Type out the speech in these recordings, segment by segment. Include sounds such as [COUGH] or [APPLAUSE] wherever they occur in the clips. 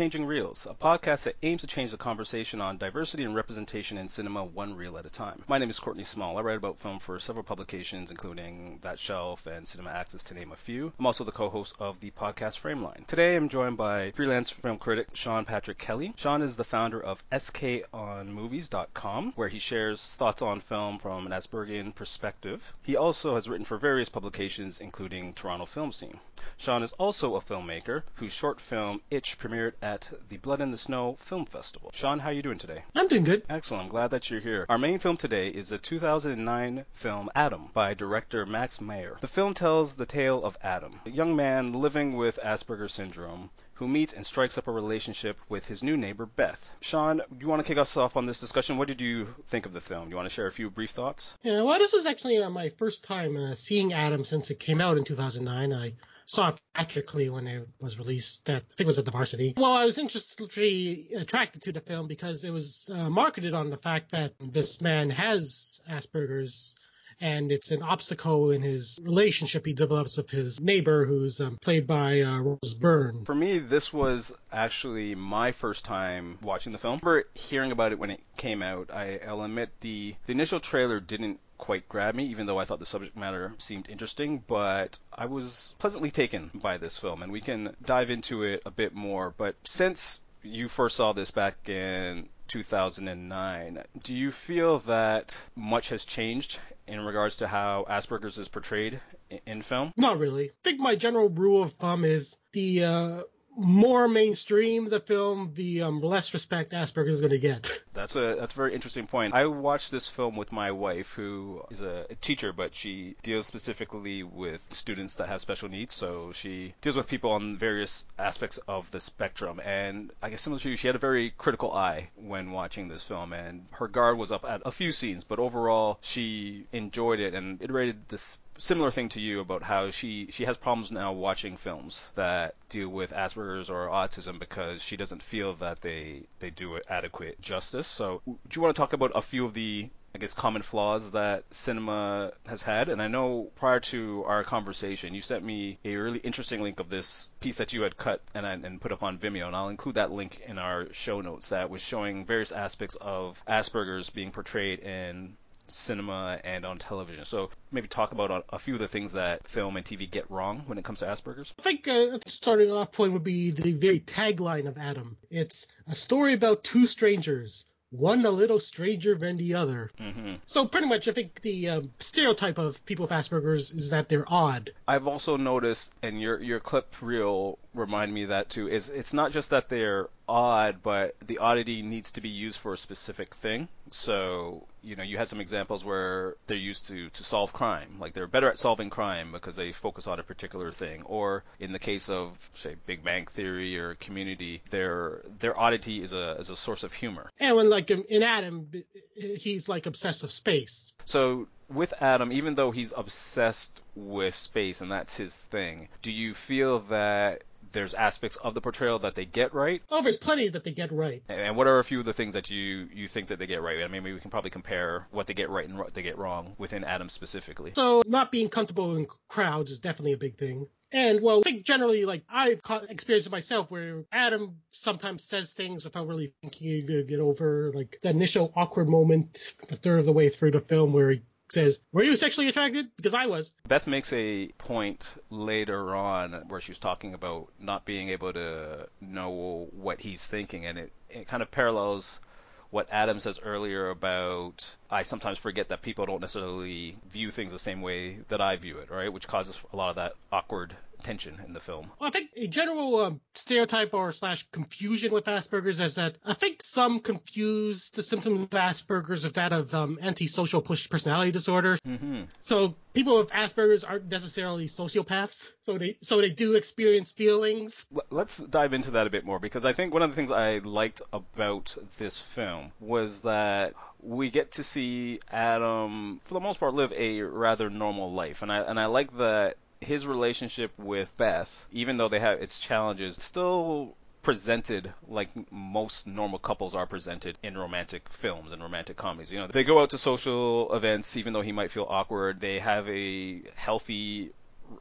Changing Reels, a podcast that aims to change the conversation on diversity and representation in cinema one reel at a time. My name is Courtney Small. I write about film for several publications, including That Shelf and Cinema Axis, to name a few. I'm also the co-host of the podcast Frameline. Today I'm joined by freelance film critic Sean Patrick Kelly. Sean is the founder of SKOnMovies.com, where he shares thoughts on film from an Aspergian perspective. He also has written for various publications, including Toronto Film Scene. Sean is also a filmmaker whose short film Itch premiered at the Blood in the Snow Film Festival. Sean, how are you doing today? I'm doing good. Excellent. I'm glad that you're here. Our main film today is a 2009 film Adam by director Max Mayer. The film tells the tale of Adam, a young man living with Asperger's syndrome who meets and strikes up a relationship with his new neighbor Beth. Sean, do you want to kick us off on this discussion? What did you think of the film? Do you want to share a few brief thoughts? Yeah, well, this was actually uh, my first time uh, seeing Adam since it came out in 2009. I saw it theatrically when it was released. At, I think it was at the Varsity. Well, I was interestingly attracted to the film because it was uh, marketed on the fact that this man has Asperger's and it's an obstacle in his relationship he develops with his neighbor, who's um, played by uh, Rose Byrne. For me, this was actually my first time watching the film. I remember hearing about it when it came out. I, I'll admit the the initial trailer didn't quite grab me, even though I thought the subject matter seemed interesting. But I was pleasantly taken by this film, and we can dive into it a bit more. But since you first saw this back in 2009, do you feel that much has changed in regards to how Asperger's is portrayed in film? Not really. I think my general rule of thumb is the uh, more mainstream the film, the um, less respect Asperger's is going to get. [LAUGHS] That's a that's a very interesting point. I watched this film with my wife, who is a, a, teacher, but she deals specifically with students that have special needs. So she deals with people on various aspects of the spectrum. And I guess similar to you, she had a very critical eye when watching this film, and her guard was up at a few scenes, but overall she enjoyed it and iterated this similar thing to you about how she she has problems now watching films that deal with Asperger's or autism because she doesn't feel that they they do adequate justice. So, do you want to talk about a few of the I guess common flaws that cinema has had. And I know prior to our conversation, you sent me a really interesting link of this piece that you had cut and, and put up on Vimeo, and I'll include that link in our show notes. That was showing various aspects of Asperger's being portrayed in cinema and on television. So maybe talk about a few of the things that film and TV get wrong when it comes to Asperger's. I think uh, starting off point would be the very tagline of Adam. It's a story about two strangers one a little stranger than the other. Mm-hmm. So pretty much, I think the um, stereotype of people with Asperger's is that they're odd. I've also noticed, and your your clip reel remind me of that too. Is it's not just that they're odd, but the oddity needs to be used for a specific thing. So you know, you had some examples where they're used to to solve crime, like they're better at solving crime because they focus on a particular thing. Or in the case of say Big Bang Theory or Community, their their oddity is a is a source of humor. And when like in Adam, he's like obsessed with space. So with Adam, even though he's obsessed with space and that's his thing, do you feel that there's aspects of the portrayal that they get right. Oh, there's plenty that they get right. And what are a few of the things that you you think that they get right? I mean, we can probably compare what they get right and what they get wrong within Adam specifically. So, not being comfortable in crowds is definitely a big thing. And well, I think generally, like I've experienced it myself, where Adam sometimes says things without really thinking to get over, like the initial awkward moment, the third of the way through the film, where he says, Were you sexually attracted? Because I was. Beth makes a point later on where she's talking about not being able to know what he's thinking, and it, it kind of parallels what Adam says earlier about I sometimes forget that people don't necessarily view things the same way that I view it, right? Which causes a lot of that awkward tension in the film. Well, I think a general um, stereotype or slash confusion with Asperger's is that I think some confuse the symptoms of Asperger's with that of um, antisocial personality disorder. Mm-hmm. So people with Asperger's aren't necessarily sociopaths, so they so they do experience feelings. Let's dive into that a bit more because I think one of the things I liked about this film was that we get to see Adam, for the most part, live a rather normal life, and I and I like that his relationship with Beth, even though they have its challenges, still presented like most normal couples are presented in romantic films and romantic comedies. You know, they go out to social events even though he might feel awkward. They have a healthy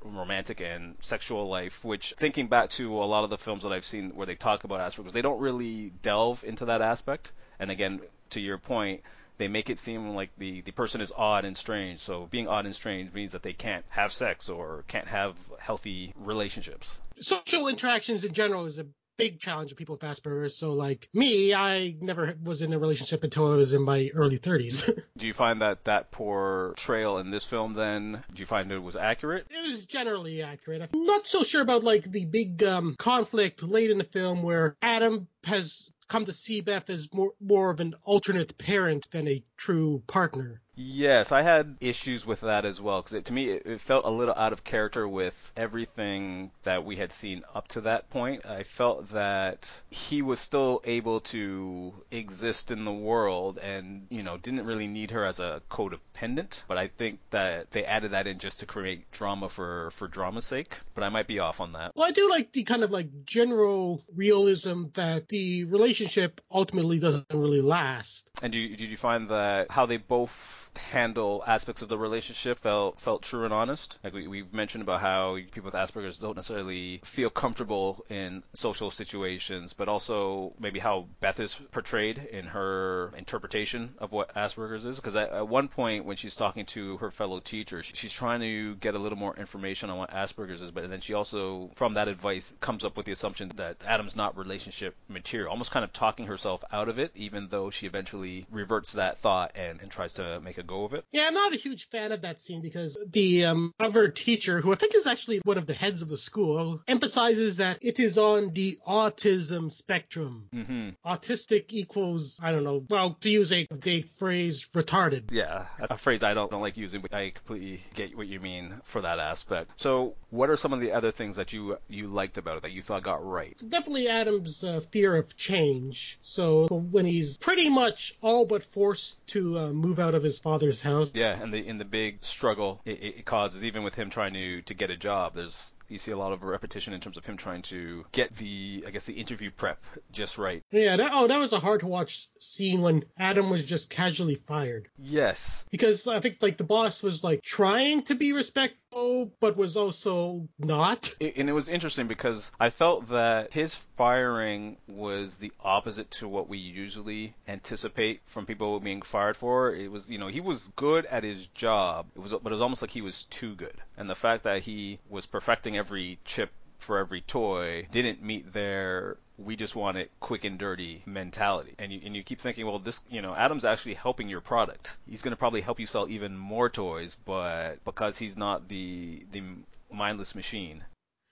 romantic and sexual life, which thinking back to a lot of the films that I've seen where they talk about Asperger's, they don't really delve into that aspect. And again, to your point, they make it seem like the, the person is odd and strange. So being odd and strange means that they can't have sex or can't have healthy relationships. Social interactions in general is a big challenge of people with Asperger's. So, like me, I never was in a relationship until I was in my early 30s. [LAUGHS] do you find that that portrayal in this film then, do you find it was accurate? It was generally accurate. I'm not so sure about like the big um, conflict late in the film where Adam has come to see Beth as more more of an alternate parent than a true partner. Yes, I had issues with that as well because to me it, it, felt a little out of character with everything that we had seen up to that point. I felt that he was still able to exist in the world and you know didn't really need her as a codependent. But I think that they added that in just to create drama for for drama's sake. But I might be off on that. Well, I do like the kind of like general realism that the relationship ultimately doesn't really last. And do, did you find that how they both handle aspects of the relationship felt felt true and honest. Like we, we've mentioned about how people with Asperger's don't necessarily feel comfortable in social situations, but also maybe how Beth is portrayed in her interpretation of what Asperger's is. Because at, at one point when she's talking to her fellow teacher, she's trying to get a little more information on what Asperger's is, but then she also, from that advice, comes up with the assumption that Adam's not relationship material, almost kind of talking herself out of it, even though she eventually reverts that thought and, and tries to make a go of it. Yeah, I'm not a huge fan of that scene because the um, other teacher, who I think is actually one of the heads of the school, emphasizes that it is on the autism spectrum. Mm-hmm. Autistic equals, I don't know, well, to use a, a phrase, retarded. Yeah, a phrase I don't, don't like using, but I completely get what you mean for that aspect. So, what are some of the other things that you you liked about it that you thought got right? Definitely Adam's uh, fear of change. So when he's pretty much all but forced to uh, move out of his father's house. Yeah, and the in the big struggle it, it causes, even with him trying to to get a job, there's you see a lot of repetition in terms of him trying to get the I guess the interview prep just right. Yeah, that, oh, that was a hard to watch scene when Adam was just casually fired. Yes, because I think like the boss was like trying to be respectful, but was also not. It, and it was interesting because I felt that his firing was the opposite to what we usually anticipate from people being fired for. It was you know he was good at his job. It was but it was almost like he was too good, and the fact that he was perfecting every chip for every toy didn't meet their we just want it quick and dirty mentality. And you, and you keep thinking, well, this, you know, Adam's actually helping your product. He's going to probably help you sell even more toys, but because he's not the the mindless machine,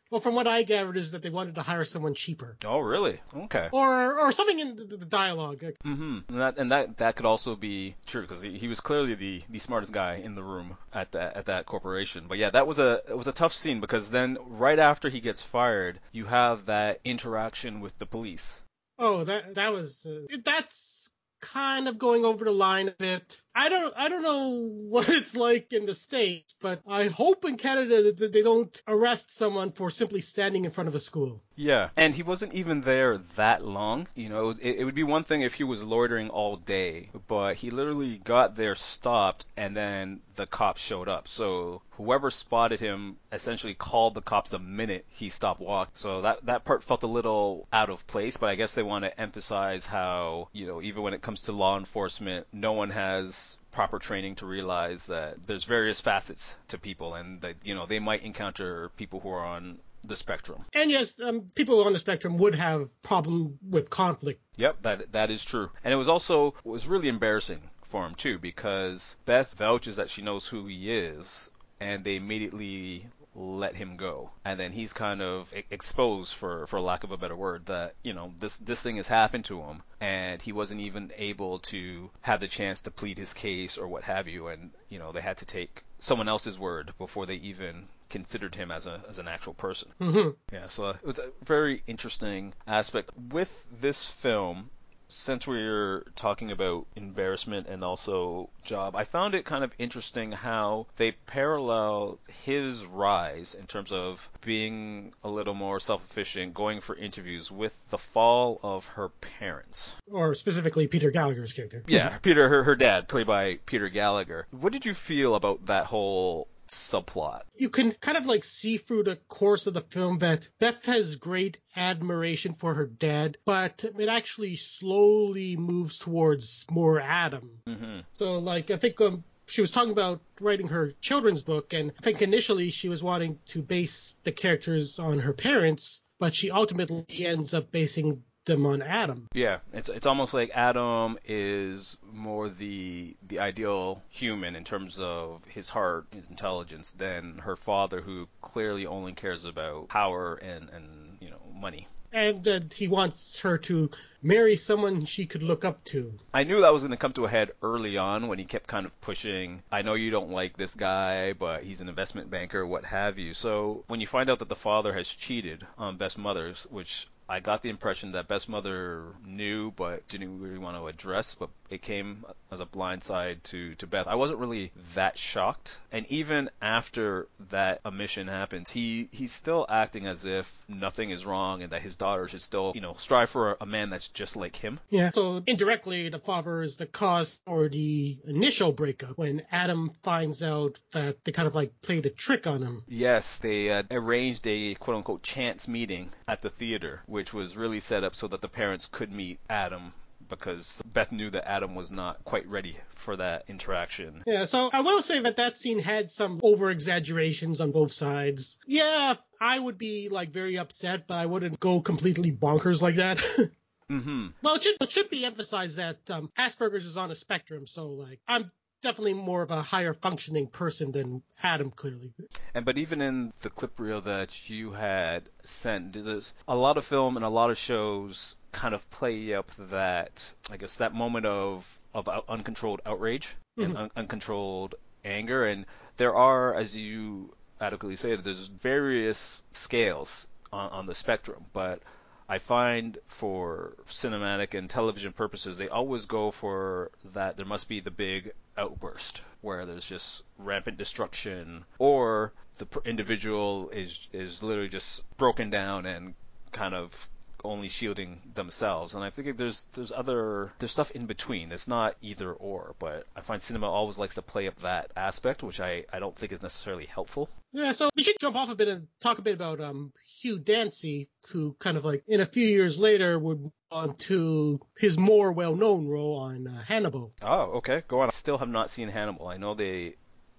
well, from what I gathered is that they wanted to hire someone cheaper. Oh, really? Okay. Or or something in the, the dialogue. Mm-hmm. And that and that that could also be true because he, he was clearly the, the smartest guy in the room at that at that corporation. But yeah, that was a it was a tough scene because then right after he gets fired, you have that interaction with the police. Oh, that that was uh, that's kind of going over the line a bit. I don't I don't know [LAUGHS] what it's like in the states, but I hope in Canada that they don't arrest someone for simply standing in front of a school. Yeah, and he wasn't even there that long. You know, it, it would be one thing if he was loitering all day, but he literally got there, stopped, and then the cops showed up. So whoever spotted him essentially called the cops the minute he stopped walking. So that that part felt a little out of place, but I guess they want to emphasize how you know even when it comes to law enforcement, no one has proper training to realize that there's various facets to people and that you know they might encounter people who are on the spectrum. And yes, um, people on the spectrum would have problem with conflict. Yep, that that is true. And it was also it was really embarrassing for him too because Beth vouches that she knows who he is and they immediately let him go. And then he's kind of exposed, for for lack of a better word, that you know this this thing has happened to him, and he wasn't even able to have the chance to plead his case or what have you. And you know they had to take someone else's word before they even considered him as a as an actual person. Mm-hmm. Yeah, so it was a very interesting aspect with this film since we're talking about embarrassment and also job, I found it kind of interesting how they parallel his rise in terms of being a little more self-efficient, going for interviews with the fall of her parents. Or specifically Peter Gallagher's character. Yeah, Peter, her, her dad, played by Peter Gallagher. What did you feel about that whole subplot. You can kind of like see through the course of the film that Beth has great admiration for her dad, but it actually slowly moves towards more Adam. Mm-hmm. So, like, I think um, she was talking about writing her children's book, and I think initially she was wanting to base the characters on her parents, but she ultimately ends up basing them on Adam. Yeah, it's it's almost like Adam is more the the ideal human in terms of his heart, his intelligence, than her father, who clearly only cares about power and and you know money. And that he wants her to marry someone she could look up to. I knew that was going to come to a head early on when he kept kind of pushing, I know you don't like this guy, but he's an investment banker, what have you. So when you find out that the father has cheated on Beth's Mothers, which I got the impression that Beth's Mother knew but didn't really want to address, but it came as a blindside to, to Beth. I wasn't really that shocked. And even after that omission happens, he, he's still acting as if nothing is wrong and that his daughter should still, you know, strive for a man that's just like him. Yeah. So indirectly, the father is the cause for the initial breakup when Adam finds out that they kind of like played a trick on him. Yes, they uh, arranged a quote unquote chance meeting at the theater, which was really set up so that the parents could meet Adam because Beth knew that Adam was not quite ready for that interaction. Yeah, so I will say that that scene had some over exaggerations on both sides. Yeah, I would be like very upset, but I wouldn't go completely bonkers like that. [LAUGHS] Mm-hmm. Well, it should, it should be emphasized that um, Asperger's is on a spectrum, so like I'm definitely more of a higher functioning person than Adam, clearly. And but even in the clip reel that you had sent, there's a lot of film and a lot of shows kind of play up that I guess that moment of of uncontrolled outrage mm-hmm. and un- uncontrolled anger, and there are, as you adequately say, there's various scales on, on the spectrum, but I find for cinematic and television purposes, they always go for that there must be the big outburst where there's just rampant destruction, or the individual is is literally just broken down and kind of only shielding themselves. And I think there's there's other there's stuff in between. It's not either or, but I find cinema always likes to play up that aspect, which I, I don't think is necessarily helpful. Yeah, so we should jump off a bit and talk a bit about um, Hugh Dancy, who kind of like in a few years later would on to his more well-known role on uh, Hannibal. Oh, okay, go on. I still have not seen Hannibal. I know they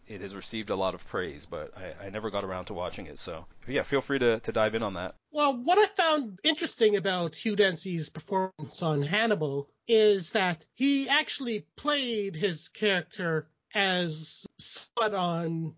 it has received a lot of praise, but I, I never got around to watching it. So yeah, feel free to, to dive in on that. Well, what I found interesting about Hugh Dancy's performance on Hannibal is that he actually played his character as spot on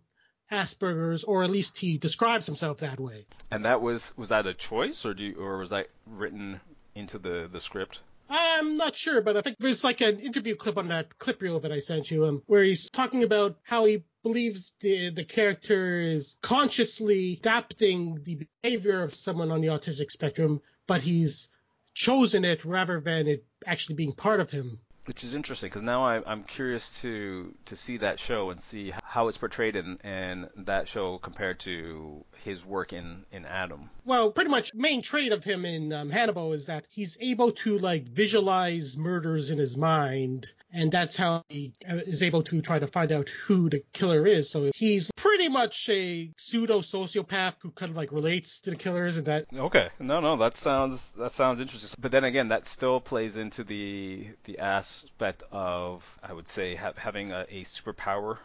Asperger's, or at least he describes himself that way. And that was was that a choice, or do you, or was that written into the the script? I'm not sure, but I think there's like an interview clip on that clip reel that I sent you, um, where he's talking about how he believes the the character is consciously adapting the behavior of someone on the autistic spectrum, but he's chosen it rather than it actually being part of him which is interesting because now I, am curious to to see that show and see how it's portrayed in, in that show compared to his work in in Adam. Well, pretty much main trait of him in um, Hannibal is that he's able to like visualize murders in his mind, and that's how he uh, is able to try to find out who the killer is. So he's pretty much a pseudo sociopath who kind of like relates to the killers and that. Okay, no, no, that sounds that sounds interesting. But then again, that still plays into the the aspect of, I would say, have, having a, a superpower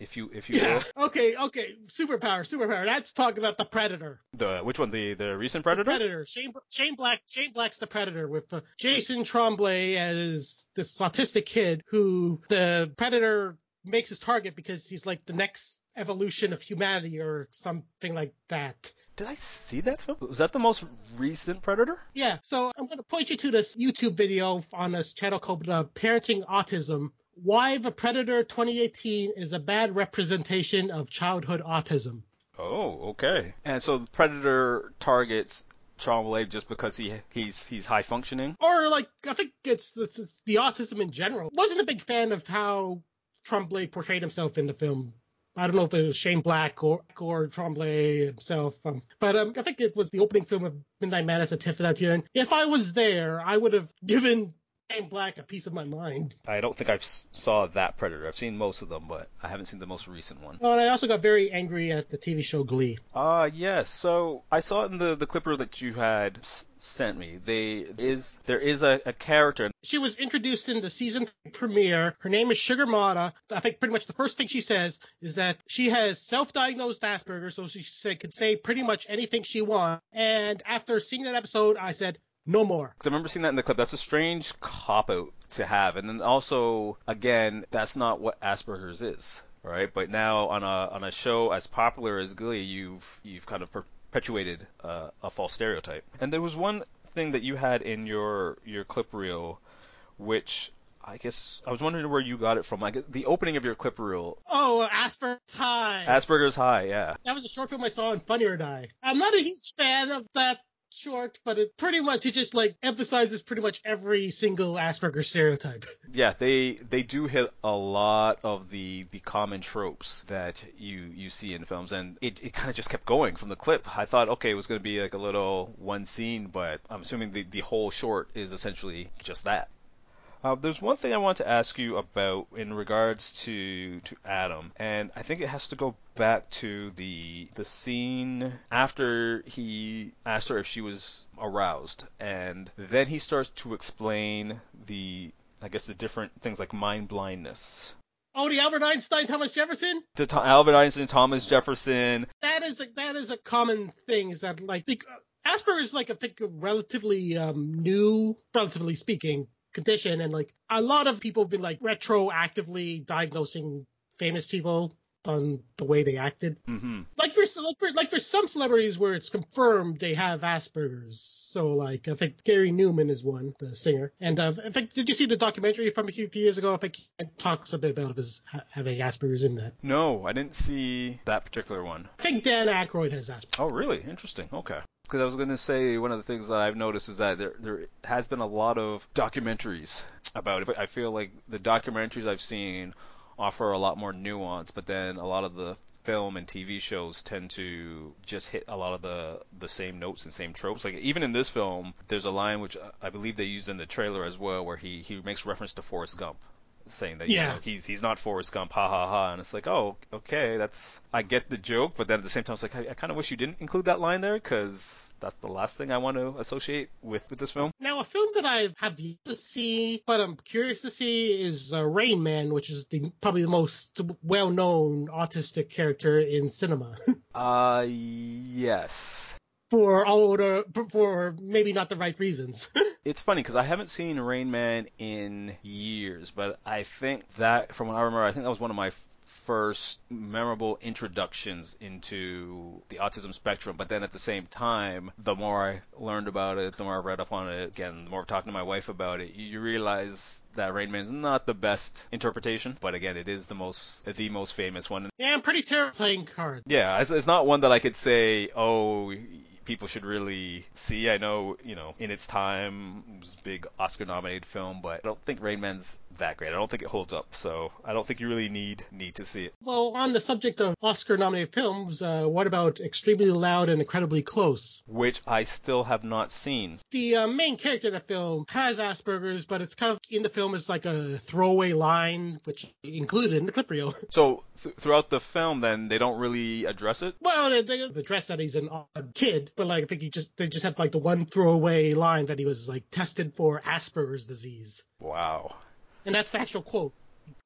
if you if you yeah. Will. Okay, okay. Superpower, superpower. Let's talk about the Predator. The which one? The the recent Predator. The Predator. Shane Shane Black. Shane Black's the Predator with uh, Jacob Tremblay as this autistic kid who the Predator makes his target because he's like the next evolution of humanity or something like that. Did I see that film? Was that the most recent Predator? Yeah. So I'm going to point you to this YouTube video on this channel called uh, Parenting Autism. Why the Predator 2018 is a bad representation of childhood autism. Oh, okay. And so the Predator targets Tremblay just because he he's he's high functioning, or like I think it's, it's, it's the autism in general. Wasn't a big fan of how Tremblay portrayed himself in the film. I don't know if it was Shane Black or or Tremblay himself, um, but um, I think it was the opening film of Midnight Madness at TIFF that year. And if I was there, I would have given Shane Black, A Piece of My Mind. I don't think I've saw that Predator. I've seen most of them, but I haven't seen the most recent one. Oh, and I also got very angry at the TV show Glee. Ah, uh, yes. So I saw it in the the clipper that you had sent me. They is there is a, a character. She was introduced in the season premiere. Her name is Sugar Motta. I think pretty much the first thing she says is that she has self-diagnosed Asperger's, so she say, could say pretty much anything she wants. And after seeing that episode, I said, no more. Because I remember seeing that in the clip. That's a strange cop out to have, and then also, again, that's not what Asperger's is, right? But now on a on a show as popular as Glee, you've you've kind of perpetuated uh, a false stereotype. And there was one thing that you had in your your clip reel, which I guess I was wondering where you got it from. Like the opening of your clip reel. Oh, Asperger's High. Asperger's High, yeah. That was a short film I saw in Funny or Die. I'm not a huge fan of that short, but it pretty much it just like emphasizes pretty much every single Asperger stereotype. [LAUGHS] Yeah, they they do hit a lot of the the common tropes that you you see in films, and it, it kind of just kept going from the clip. I thought okay, it was going to be like a little one scene, but I'm assuming the the whole short is essentially just that. Uh, there's one thing I want to ask you about in regards to to Adam, and I think it has to go back to the the scene after he asked her if she was aroused, and then he starts to explain the I guess the different things like mind blindness. Oh, the Albert Einstein, Thomas Jefferson. The to- Albert Einstein, Thomas Jefferson. That is a, that is a common thing. Is that like Asperger's is like a relatively um, new, relatively speaking, condition and like a lot of people have been like retroactively diagnosing famous people on the way they acted. Mm-hmm. Like there's like for like there's some celebrities where it's confirmed they have Asperger's. So like I think Gary Numan is one, the singer. And uh, I think did you see the documentary from a few, few years ago? I think it talks a bit about his having Asperger's in that. No, I didn't see that particular one. I think Dan Aykroyd has Asperger's. Oh, really? Interesting. Okay because I was going to say one of the things that I've noticed is that there there has been a lot of documentaries about it. I feel like the documentaries I've seen offer a lot more nuance, but then a lot of the film and TV shows tend to just hit a lot of the the same notes and same tropes. Like even in this film, there's a line which I believe they used in the trailer as well, where he he makes reference to Forrest Gump saying that yeah. you know, he's he's not Forrest Gump, ha ha ha, and it's like, oh, okay, that's I get the joke, but then at the same time, it's like I, I kind of wish you didn't include that line there because that's the last thing I want to associate with with this film. Now, a film that I have yet to see, but I'm curious to see, is uh, Rain Man, which is the probably the most well-known autistic character in cinema. [LAUGHS] uh, yes for all the for maybe not the right reasons. [LAUGHS] it's funny because I haven't seen Rain Man in years, but I think that from what I remember, I think that was one of my first memorable introductions into the autism spectrum. But then at the same time, the more I learned about it, the more I read up on it, again, the more talking to my wife about it, you realize that Rain Man's not the best interpretation, but again, it is the most the most famous one. Yeah, I'm pretty terrible playing cards. Yeah, it's, it's not one that I could say, oh people should really see. I know, you know, in its time, it was a big Oscar nominated film, but I don't think Rain Man's that great. I don't think it holds up, so I don't think you really need need to see it. Well, on the subject of Oscar nominated films, uh, what about Extremely Loud and Incredibly Close? Which I still have not seen. The uh, main character in the film has Asperger's, but it's kind of in the film as like a throwaway line, which included in the clip reel. [LAUGHS] So th- throughout the film, then they don't really address it. Well, they, they address that he's an odd kid, but like I think he just they just have like the one throwaway line that he was like tested for Asperger's disease. Wow. And that's the actual quote.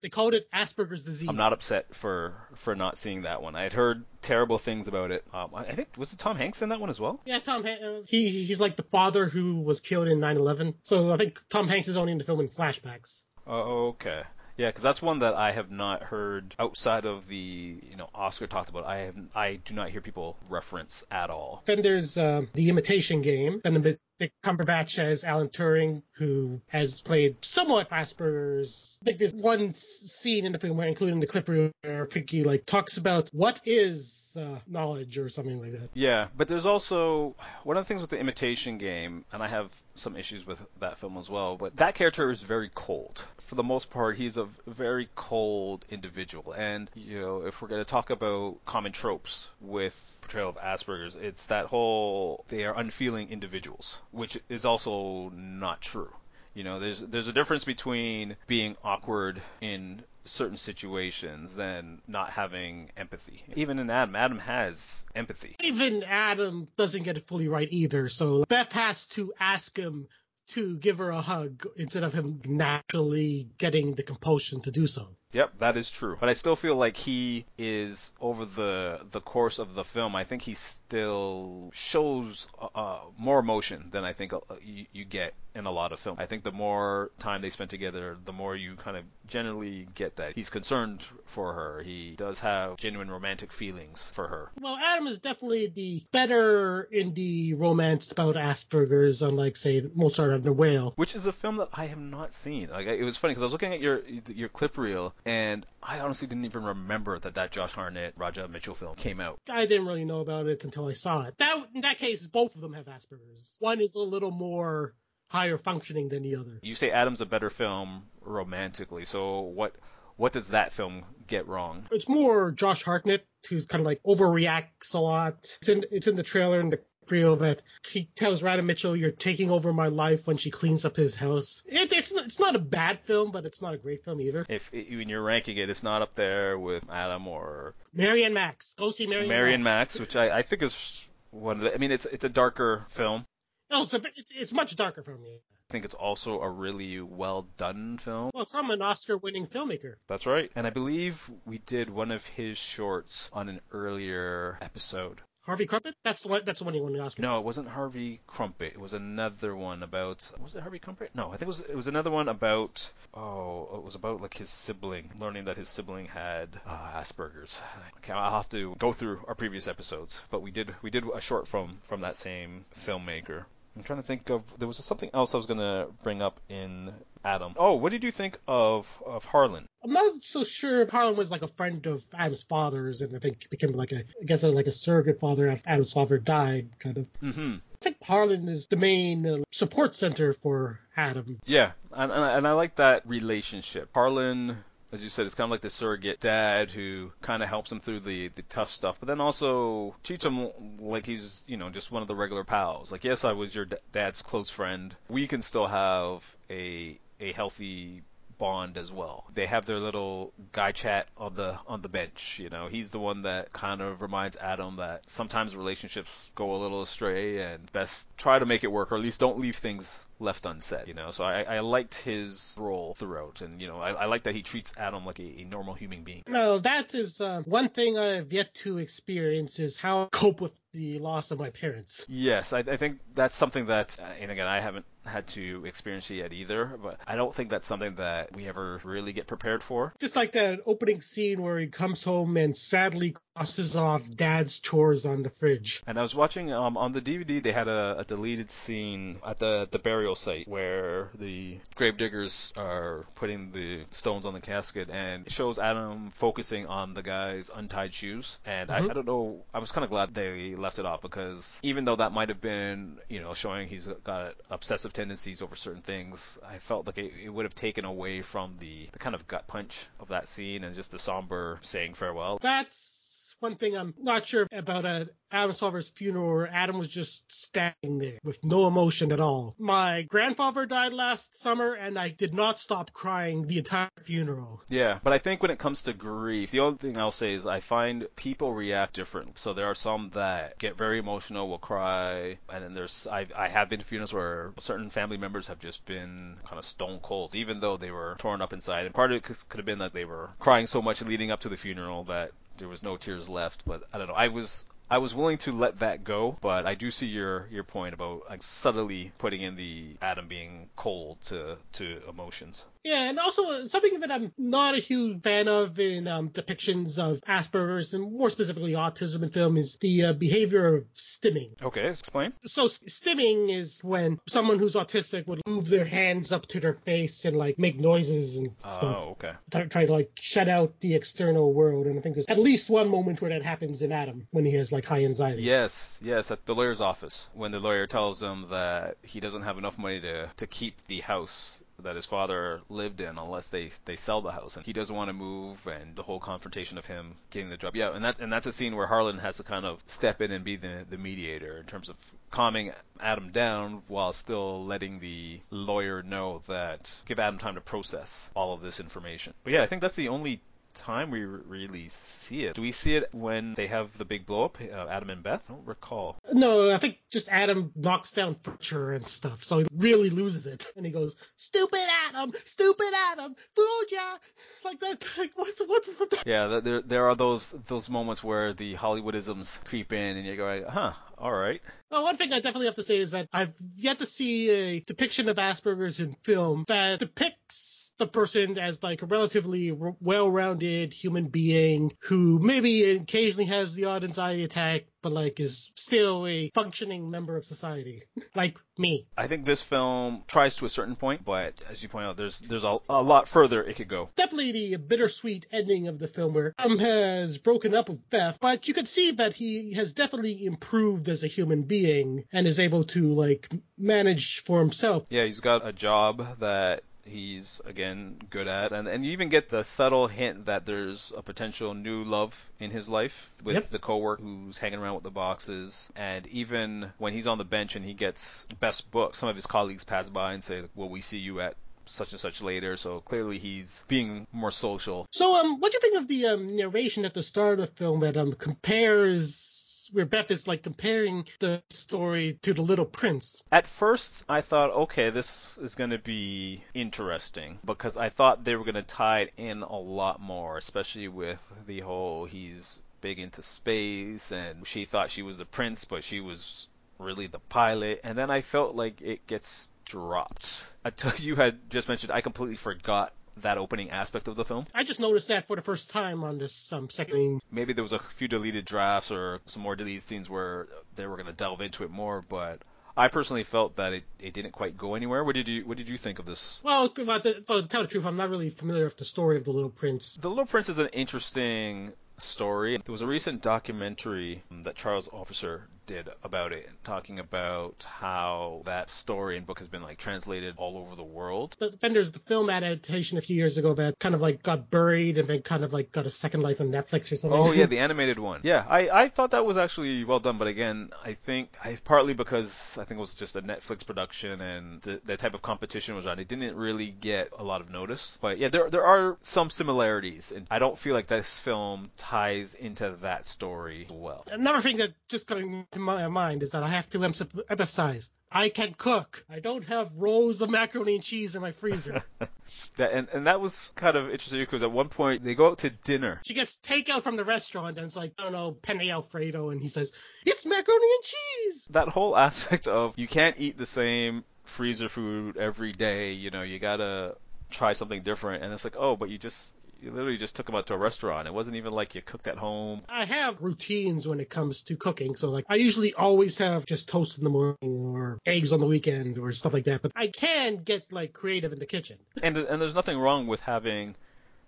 They called it Asperger's disease. I'm not upset for for not seeing that one. I had heard terrible things about it. Um, I think was it Tom Hanks in that one as well? Yeah, Tom. Hanks. Uh, he he's like the father who was killed in 9/11. So I think Tom Hanks is only in the film in flashbacks. Oh, okay. Yeah, because that's one that I have not heard outside of the you know Oscar talked about. I have I do not hear people reference at all. Then there's uh, the Imitation Game, and Benedict Cumberbatch as Alan Turing, who has played somewhat Asperger's. I think there's one scene in the film, where, including the clip where Pinky like talks about what is uh, knowledge or something like that. Yeah, but there's also one of the things with the Imitation Game, and I have some issues with that film as well. But that character is very cold. For the most part, he's a very cold individual, and you know, if we're going to talk about common tropes with portrayal of Asperger's, it's that whole they are unfeeling individuals which is also not true. You know, there's there's a difference between being awkward in certain situations and not having empathy. Even in Adam, Adam has empathy. Even Adam doesn't get it fully right either. So Beth has to ask him to give her a hug instead of him naturally getting the compulsion to do so. Yep, that is true. But I still feel like he is over the the course of the film. I think he still shows uh, uh more emotion than I think uh, you, you, get in a lot of film. I think the more time they spend together, the more you kind of generally get that he's concerned for her. He does have genuine romantic feelings for her. Well, Adam is definitely the better indie romance about Asperger's, unlike say Mozart and the Whale, which is a film that I have not seen. Like it was funny because I was looking at your your clip reel and I honestly didn't even remember that that Josh Hartnett Radha Mitchell film came out. I didn't really know about it until I saw it. That in that case, both of them have Asperger's. One is a little more higher functioning than the other. You say Adam's a better film romantically, so what? What does that film get wrong? It's more Josh Hartnett, who's kind of like overreacts a lot. It's in it's in the trailer, and the Frio that he tells Radha Mitchell, "You're taking over my life" when she cleans up his house. It, it's not, it's not a bad film, but it's not a great film either. If when you're ranking it, it's not up there with Adam or Mary and Max. Go see Marianne. Mary and Max, Max which I, I think is one of the. I mean, it's it's a darker film. No, it's a it's, it's much darker for me. I think it's also a really well done film. Well, I'm an Oscar winning filmmaker. That's right. And I believe we did one of his shorts on an earlier episode. Harvie Krumpet? That's the one. That's the one you wanted to ask. Me. No, it wasn't Harvie Krumpet. It was another one about. Was it Harvie Krumpet? No, I think it was. It was another one about. Oh, it was about like his sibling, learning that his sibling had uh, Asperger's. Okay, I'll have to go through our previous episodes, but we did we did a short from from that same filmmaker. I'm trying to think of there was something else I was gonna bring up in Adam. Oh, what did you think of of Harlan? I'm not so sure. Harlan was like a friend of Adam's father's, and I think became like a, I guess like a surrogate father after Adam's father died, kind of. Mm-hmm. I think Harlan is the main uh, support center for Adam. Yeah, and, and, and I like that relationship. Harlan as you said, it's kind of like the surrogate dad who kind of helps him through the, the tough stuff, but then also treats him like he's, you know, just one of the regular pals. Like, yes, I was your dad's close friend. We can still have a a healthy bond as well. They have their little guy chat on the on the bench. You know, he's the one that kind of reminds Adam that sometimes relationships go a little astray and best try to make it work, or at least don't leave things left unsaid. You know, so I, I liked his role throughout, and you know, I, I like that he treats Adam like a, a normal human being. No, that is uh, one thing I've yet to experience is how I cope with the loss of my parents. Yes, I, I think that's something that, uh, and again, I haven't had to experience it yet either, but I don't think that's something that we ever really get prepared for. Just like that opening scene where he comes home and sadly crosses off dad's chores on the fridge. And I was watching um, on the DVD, they had a, a deleted scene at the, the burial site where the gravediggers are putting the stones on the casket, and it shows Adam focusing on the guy's untied shoes. And mm-hmm. I, I don't know, I was kind of glad they left it off because even though that might have been, you know, showing he's got obsessive tendencies over certain things, I felt like it, it would have taken away from the, the kind of gut punch of that scene and just the somber saying farewell. That's one thing I'm not sure about uh, Adam's father's funeral where Adam was just standing there with no emotion at all. My grandfather died last summer and I did not stop crying the entire funeral. Yeah, but I think when it comes to grief, the only thing I'll say is I find people react different. So there are some that get very emotional, will cry, and then there's I, I have been to funerals where certain family members have just been kind of stone cold, even though they were torn up inside. And part of it could have been that they were crying so much leading up to the funeral that there was no tears left. But I don't know. I was I was willing to let that go, but I do see your your point about like subtly putting in the Adam being cold to to emotions. Yeah, and also uh, something that I'm not a huge fan of in um, depictions of Asperger's and more specifically autism in film is the uh, behavior of stimming. Okay, explain. So stimming is when someone who's autistic would move their hands up to their face and like make noises and stuff. Oh, okay. Try, try to like shut out the external world, and I think there's at least one moment where that happens in Adam when he has like high anxiety. Yes, yes, at the lawyer's office when the lawyer tells him that he doesn't have enough money to to keep the house that his father lived in unless they they sell the house, and he doesn't want to move, and the whole confrontation of him getting the job. Yeah, and that and that's a scene where Harlan has to kind of step in and be the the mediator in terms of calming Adam down while still letting the lawyer know that give Adam time to process all of this information. But yeah, I think that's the only time we really see it. Do we see it when they have the big blow up, uh, Adam and Beth? I don't recall. No, I think just Adam knocks down furniture and stuff, so he really loses it. And he goes, "Stupid Adam, stupid Adam, fooled ya!" Like that. Like what's what's what the... Yeah, there there are those those moments where the Hollywoodisms creep in, and you go, "Huh, all right." Well, one thing I definitely have to say is that I've yet to see a depiction of Asperger's in film that depicts the person as like a relatively well-rounded human being who maybe occasionally has the odd anxiety attack, but like is still a functioning member of society, [LAUGHS] like me. I think this film tries to a certain point, but as you point out, there's there's a, a lot further it could go. Definitely the bittersweet ending of the film where Adam has broken up with Beth, but you could see that he has definitely improved as a human being and is able to like manage for himself. Yeah, he's got a job that he's again good at and and you even get the subtle hint that there's a potential new love in his life with Yep. the coworker who's hanging around with the boxes and even when he's on the bench and he gets Beth's book some of his colleagues pass by and say well we see you at such and such later so clearly he's being more social So, um, what do you think of the um, narration at the start of the film that um compares where Beth is like comparing the story to the Little Prince? At first, I thought, okay, this is going to be interesting because I thought they were going to tie it in a lot more, especially with the whole he's big into space and she thought she was the prince, but she was really the pilot. And then I felt like it gets dropped. [LAUGHS] Until you had just mentioned, I completely forgot that opening aspect of the film. I just noticed that for the first time on this um, second. Maybe there was a few deleted drafts or some more deleted scenes where they were going to delve into it more, but I personally felt that it, it didn't quite go anywhere. What did you What did you think of this? Well, to, to tell the truth, I'm not really familiar with the story of the Little Prince. The Little Prince is an interesting story. There was a recent documentary that Charles Officer did about it, talking about how that story and book has been like translated all over the world. The then there's the film adaptation a few years ago that kind of like got buried and then kind of like got a second life on Netflix or something. Oh yeah, [LAUGHS] the animated one. Yeah, I, I thought that was actually well done, but again, I think I partly because I think it was just a Netflix production and the, the type of competition was on. It didn't really get a lot of notice. But yeah, there there are some similarities, and I don't feel like this film ties into that story well. Another thing that just coming to my mind is that I have to emphasize. I can cook. I don't have rolls of macaroni and cheese in my freezer. [LAUGHS] That and, and that was kind of interesting because at one point they go out to dinner. she gets takeout from the restaurant and it's like, I don't know, penne alfredo, and he says, it's macaroni and cheese. That whole aspect of you can't eat the same freezer food every day. You know, you gotta try something different. And it's like, oh, but you just you literally just took them out to a restaurant. It wasn't even like you cooked at home. I have routines when it comes to cooking, so like I usually always have just toast in the morning or eggs on the weekend or stuff like that. But I can get like creative in the kitchen. And and there's nothing wrong with having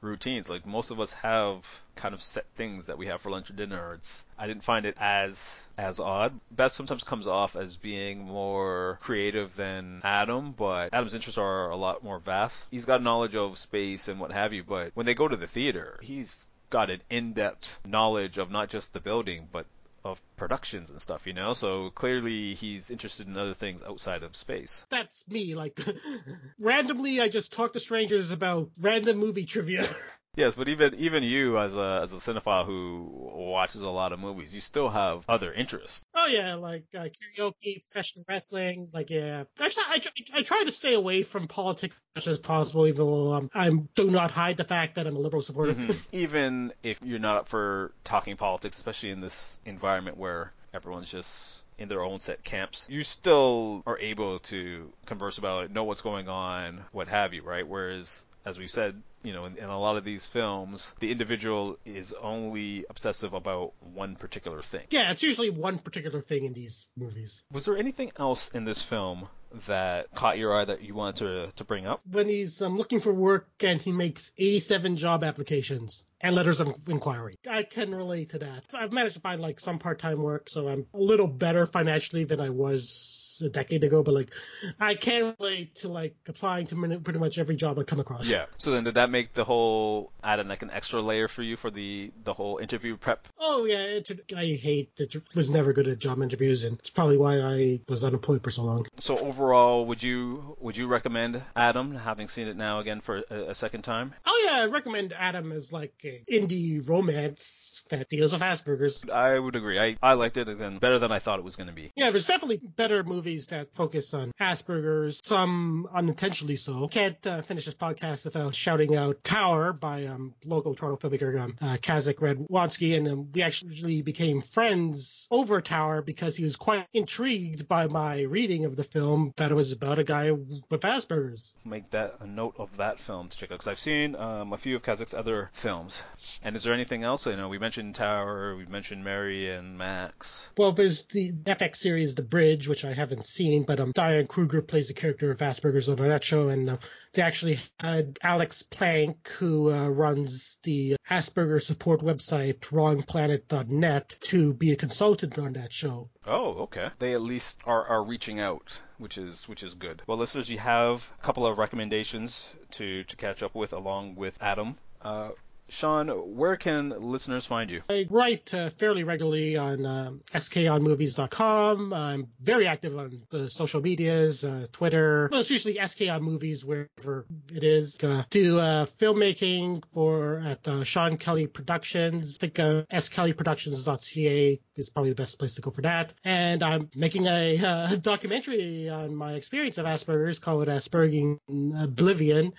routines. Like most of us have kind of set things that we have for lunch or dinner. It's I didn't find it as as odd. Beth sometimes comes off as being more creative than Adam, but Adam's interests are a lot more vast. He's got knowledge of space and what have you, but when they go to the theater, he's got an in-depth knowledge of not just the building, but of productions and stuff, you know? So clearly he's interested in other things outside of space. That's me. Like [LAUGHS] randomly, I just talk to strangers about random movie trivia. [LAUGHS] Yes, but even even you as a as a cinephile who watches a lot of movies, you still have other interests. oh yeah, like uh, karaoke, professional wrestling. Like yeah, actually, I, try- I try to stay away from politics as much as possible. Even though um, I do not hide the fact that I'm a liberal supporter. [LAUGHS] Even if you're not up for talking politics, especially in this environment where everyone's just in their own set camps, you still are able to converse about it, know what's going on, what have you, right? Whereas, as we said, you know, in, in a lot of these films, the individual is only obsessive about one particular thing. Yeah, it's usually one particular thing in these movies. Was there anything else in this film that caught your eye that you wanted to, to bring up? When he's um, looking for work and he makes 87 job applications and letters of inquiry. I can relate to that. I've managed to find like some part-time work, so I'm a little better financially than I was a decade ago. But like, I can relate to like applying to pretty much every job I come across. Yeah. So then, did that make the whole add an like an extra layer for you for the the whole interview prep? Oh yeah, it, I hate it. Was never good at job interviews, and it's probably why I was unemployed for so long. So overall, would you would you recommend Adam, having seen it now again for a, a second time? Oh yeah, I recommend Adam as like a indie romance that deals with Asperger's. I would agree. I, I liked it again better than I thought it was going to be. Yeah, there's definitely better movies that focus on Asperger's, some unintentionally so. Can't uh, finish this podcast without shouting out Tower by um, local Toronto filmmaker um, uh, Kazik Radwanski, and um, we actually became friends over Tower because he was quite intrigued by my reading of the film that it was about a guy with Asperger's. Make that a note of that film to check out because I've seen um, a few of Kazik's other films. And is there anything else? You know, we mentioned Tower, we mentioned Mary and Max. Well, there's the FX series The Bridge, which I haven't seen, but um, Diane Kruger plays the character of Asperger's on that show, and uh, they actually had Alex Plank, who uh, runs the Asperger support website WrongPlanet.net, to be a consultant on that show. Oh, okay. They at least are, are reaching out, which is which is good. Well, listeners, you have a couple of recommendations to to catch up with along with Adam. Uh, Sean, where can listeners find you? I write uh, fairly regularly on um, skonmovies.com. I'm very active on the social medias, uh, Twitter. Well, it's usually SK on Movies wherever it is. Uh, do uh, filmmaking for at uh, Sean Kelly Productions. I think uh, skellyproductions.ca is probably the best place to go for that. And I'm making a uh, [LAUGHS] documentary on my experience of Asperger's called Asperging Oblivion.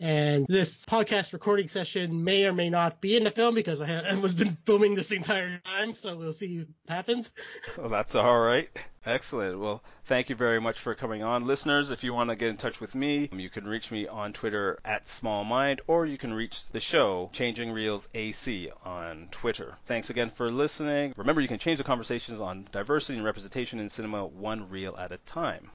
And this podcast recording session may or may not be in the film because I have [LAUGHS] been filming this entire time, so we'll see what happens. [LAUGHS] Well, that's all right. Excellent. Well, thank you very much for coming on. Listeners, if you want to get in touch with me, you can reach me on Twitter at SmallMind, or you can reach the show, Changing Reels AC, on Twitter. Thanks again for listening. Remember, you can change the conversations on diversity and representation in cinema one reel at a time.